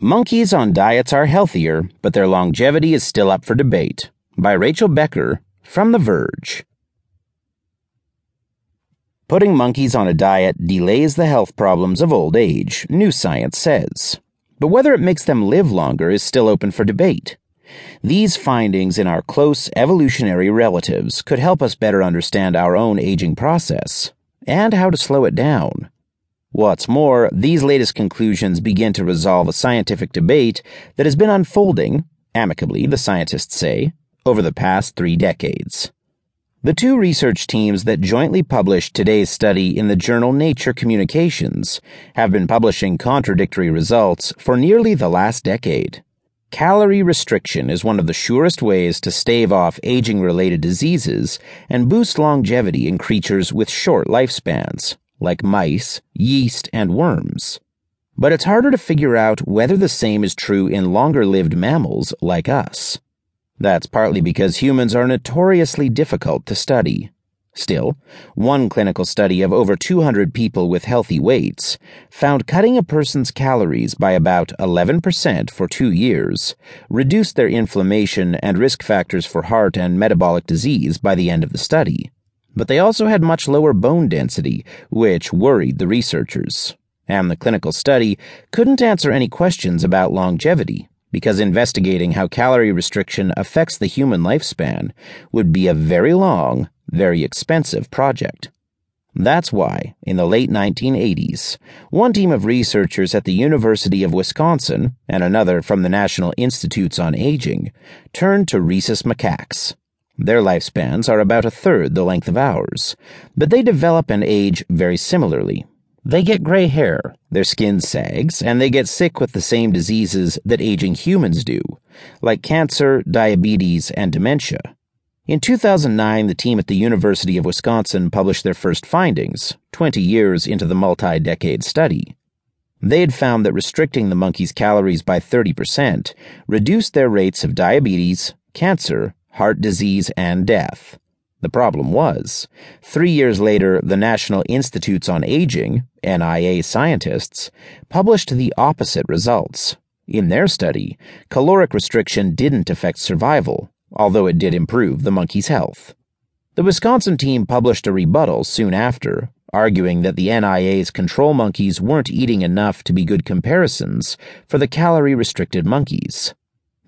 Monkeys on diets are healthier, but their longevity is still up for debate. By Rachel Becker from The Verge. Putting monkeys on a diet delays the health problems of old age, new science says. But whether it makes them live longer is still open for debate. These findings in our close evolutionary relatives could help us better understand our own aging process and how to slow it down. What's more, these latest conclusions begin to resolve a scientific debate that has been unfolding, amicably, the scientists say, over the past three decades. The two research teams that jointly published today's study in the journal Nature Communications have been publishing contradictory results for nearly the last decade. Calorie restriction is one of the surest ways to stave off aging related diseases and boost longevity in creatures with short lifespans like mice, yeast, and worms. But it's harder to figure out whether the same is true in longer lived mammals like us. That's partly because humans are notoriously difficult to study. Still, one clinical study of over 200 people with healthy weights found cutting a person's calories by about 11% for two years reduced their inflammation and risk factors for heart and metabolic disease by the end of the study but they also had much lower bone density, which worried the researchers. And the clinical study couldn't answer any questions about longevity, because investigating how calorie restriction affects the human lifespan would be a very long, very expensive project. That's why, in the late 1980s, one team of researchers at the University of Wisconsin and another from the National Institutes on Aging turned to rhesus macaques. Their lifespans are about a third the length of ours, but they develop and age very similarly. They get gray hair, their skin sags, and they get sick with the same diseases that aging humans do, like cancer, diabetes, and dementia. In 2009, the team at the University of Wisconsin published their first findings, 20 years into the multi decade study. They had found that restricting the monkeys' calories by 30% reduced their rates of diabetes, cancer, heart disease, and death. The problem was, three years later, the National Institutes on Aging, NIA scientists, published the opposite results. In their study, caloric restriction didn't affect survival, although it did improve the monkey's health. The Wisconsin team published a rebuttal soon after, arguing that the NIA's control monkeys weren't eating enough to be good comparisons for the calorie restricted monkeys.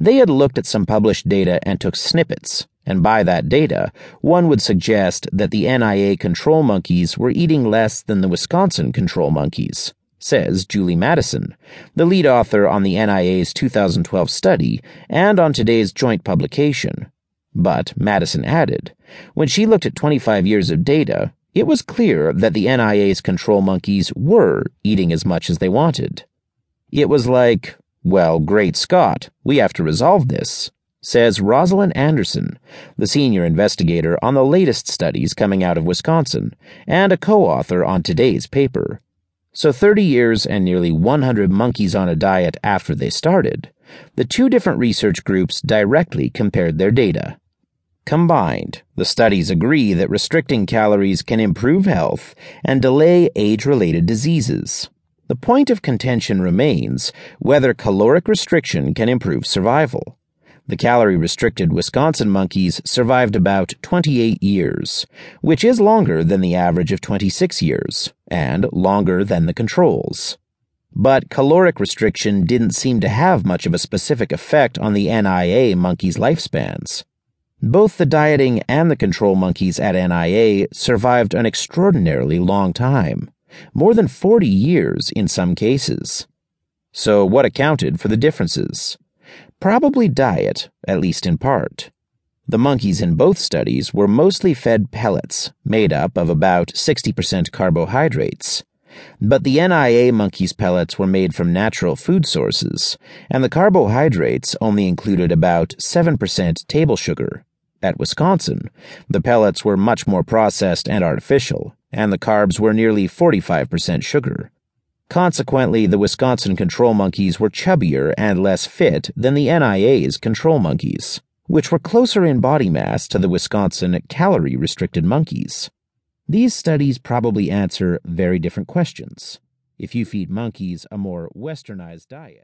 They had looked at some published data and took snippets, and by that data, one would suggest that the NIA control monkeys were eating less than the Wisconsin control monkeys, says Julie Mattison, the lead author on the NIA's 2012 study and on today's joint publication. But, Mattison added, when she looked at 25 years of data, it was clear that the NIA's control monkeys were eating as much as they wanted. It was like, well, great Scott, we have to resolve this, says Rozalyn Anderson, the senior investigator on the latest studies coming out of Wisconsin, and a co author on today's paper. So, 30 years and nearly 100 monkeys on a diet after they started, the two different research groups directly compared their data. Combined, the studies agree that restricting calories can improve health and delay age related diseases. The point of contention remains whether caloric restriction can improve survival. The calorie restricted Wisconsin monkeys survived about 28 years, which is longer than the average of 26 years, and longer than the controls. But caloric restriction didn't seem to have much of a specific effect on the NIA monkeys' lifespans. Both the dieting and the control monkeys at NIA survived an extraordinarily long time more than 40 years in some cases. So, what accounted for the differences? Probably diet, at least in part. The monkeys in both studies were mostly fed pellets, made up of about 60% carbohydrates. But the NIA monkeys' pellets were made from natural food sources, and the carbohydrates only included about 7% table sugar. At Wisconsin, the pellets were much more processed and artificial, and the carbs were nearly 45% sugar. Consequently, the Wisconsin control monkeys were chubbier and less fit than the NIA's control monkeys, which were closer in body mass to the Wisconsin calorie restricted monkeys. These studies probably answer very different questions. If you feed monkeys a more westernized diet,